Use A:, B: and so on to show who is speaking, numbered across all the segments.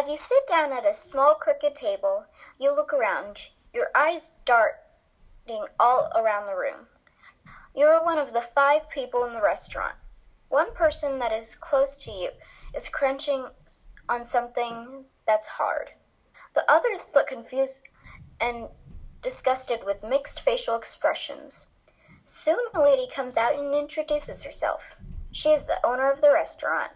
A: As you sit down at a small crooked table, you look around, your eyes darting all around the room. You are one of the five people in the restaurant. One person that is close to you is crunching on something that's hard. The others look confused and disgusted with mixed facial expressions. Soon a lady comes out and introduces herself. She is the owner of the restaurant.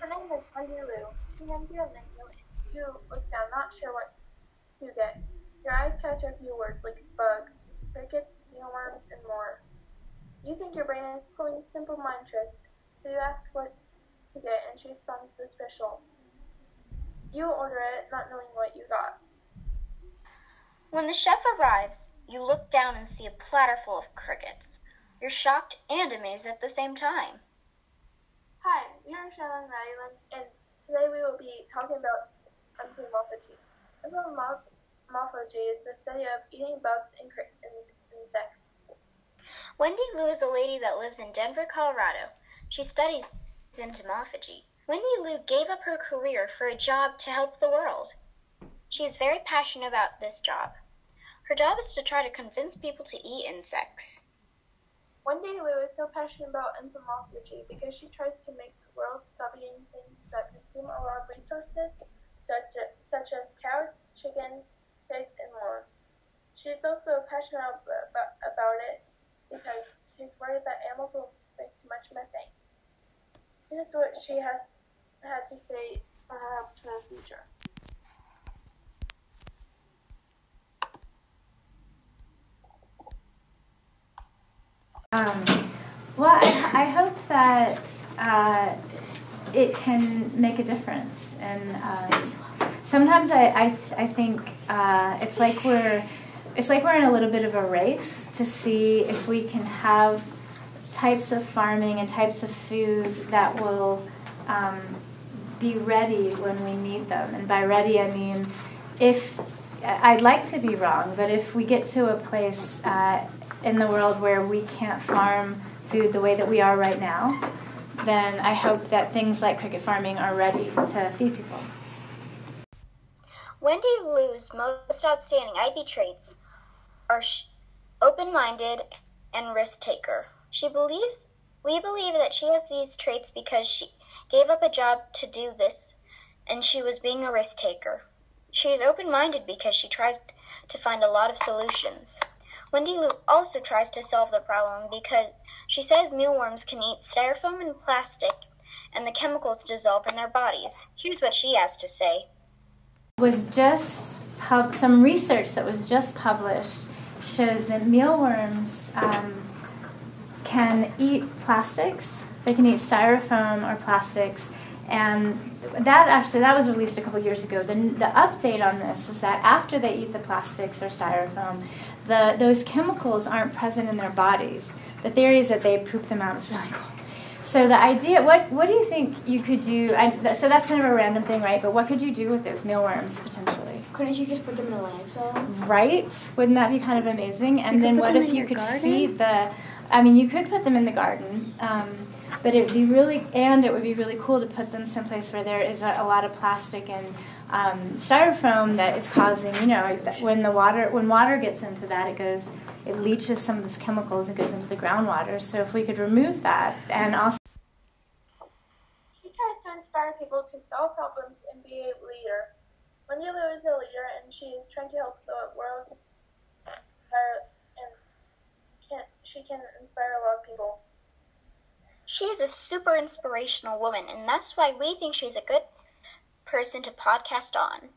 B: Her name is Wendy Lu. Hands you a menu. You look down, not sure what to get. Your eyes catch a few words like bugs, crickets, mealworms, and more. You think your brain is pulling simple mind tricks, so you ask what to get, and she responds the special. You order it, not knowing what you got.
A: When the chef arrives, you look down and see a platter full of crickets. You're shocked and amazed at the same time.
B: Hi, we are Shannon Ryland, and today we will be talking about entomophagy. Entomophagy is the study of eating bugs and, and insects.
A: Wendy Lu is a lady that lives in Denver, Colorado. She studies entomophagy. Wendy Lu gave up her career for a job to help the world. She is very passionate about this job. Her job is to try to convince people to eat insects.
B: Wendy Lu is so passionate about entomophagy because she tries to make the world stop eating things that consume a lot of resources, such as, such as cows, chickens, pigs, and more. Also passionate about, about it because she's worried that animals will make too much methane. This is what she has had to say for her hopes for the future.
C: Um, well, I, I, hope that uh, it can make a difference. And um, sometimes I, I, I think uh, it's like we're it's like we're in a little bit of a race to see if we can have types of farming and types of foods that will um, be ready when we need them. And by ready, I mean if I'd like to be wrong, but if we get to a place uh, in the world where we can't farm food the way that we are right now, then I hope that things like cricket farming are ready to feed people.
A: Wendy Lu's most outstanding IB traits are open minded and risk taker. She believes we believe that she has these traits because she gave up a job to do this and she was being a risk taker. She is open minded because she tries to find a lot of solutions. Wendy Lu also tries to solve the problem because she says mealworms can eat styrofoam and plastic and the chemicals dissolve in their bodies. Here's what she has to say.
C: Was just pub- some research that was just published shows that mealworms um, can eat plastics. They can eat styrofoam or plastics, and that actually that was released a couple years ago. The, the update on this is that after they eat the plastics or styrofoam, the, those chemicals aren't present in their bodies. The theory is that they poop them out. It's really cool. So the idea, what what do you think you could do? I, so that's kind of a random thing, right? But what could you do with those mealworms potentially?
D: Couldn't you just put them in the landfill?
C: Right? Wouldn't that be kind of amazing? And then what if you could garden? feed the? I mean, you could put them in the garden. Um, but it would be really, and it would be really cool to put them someplace where there is a, a lot of plastic and um, styrofoam that is causing, you know, when the water, when water gets into that, it goes, it leaches some of these chemicals and goes into the groundwater. So if we could remove that, and also.
B: Inspire people to solve problems and be a leader. Wendy Lu is a leader, and she is trying to help the world. Her, and can, she can inspire a lot of people.
A: She is a super inspirational woman, and that's why we think she's a good person to podcast on.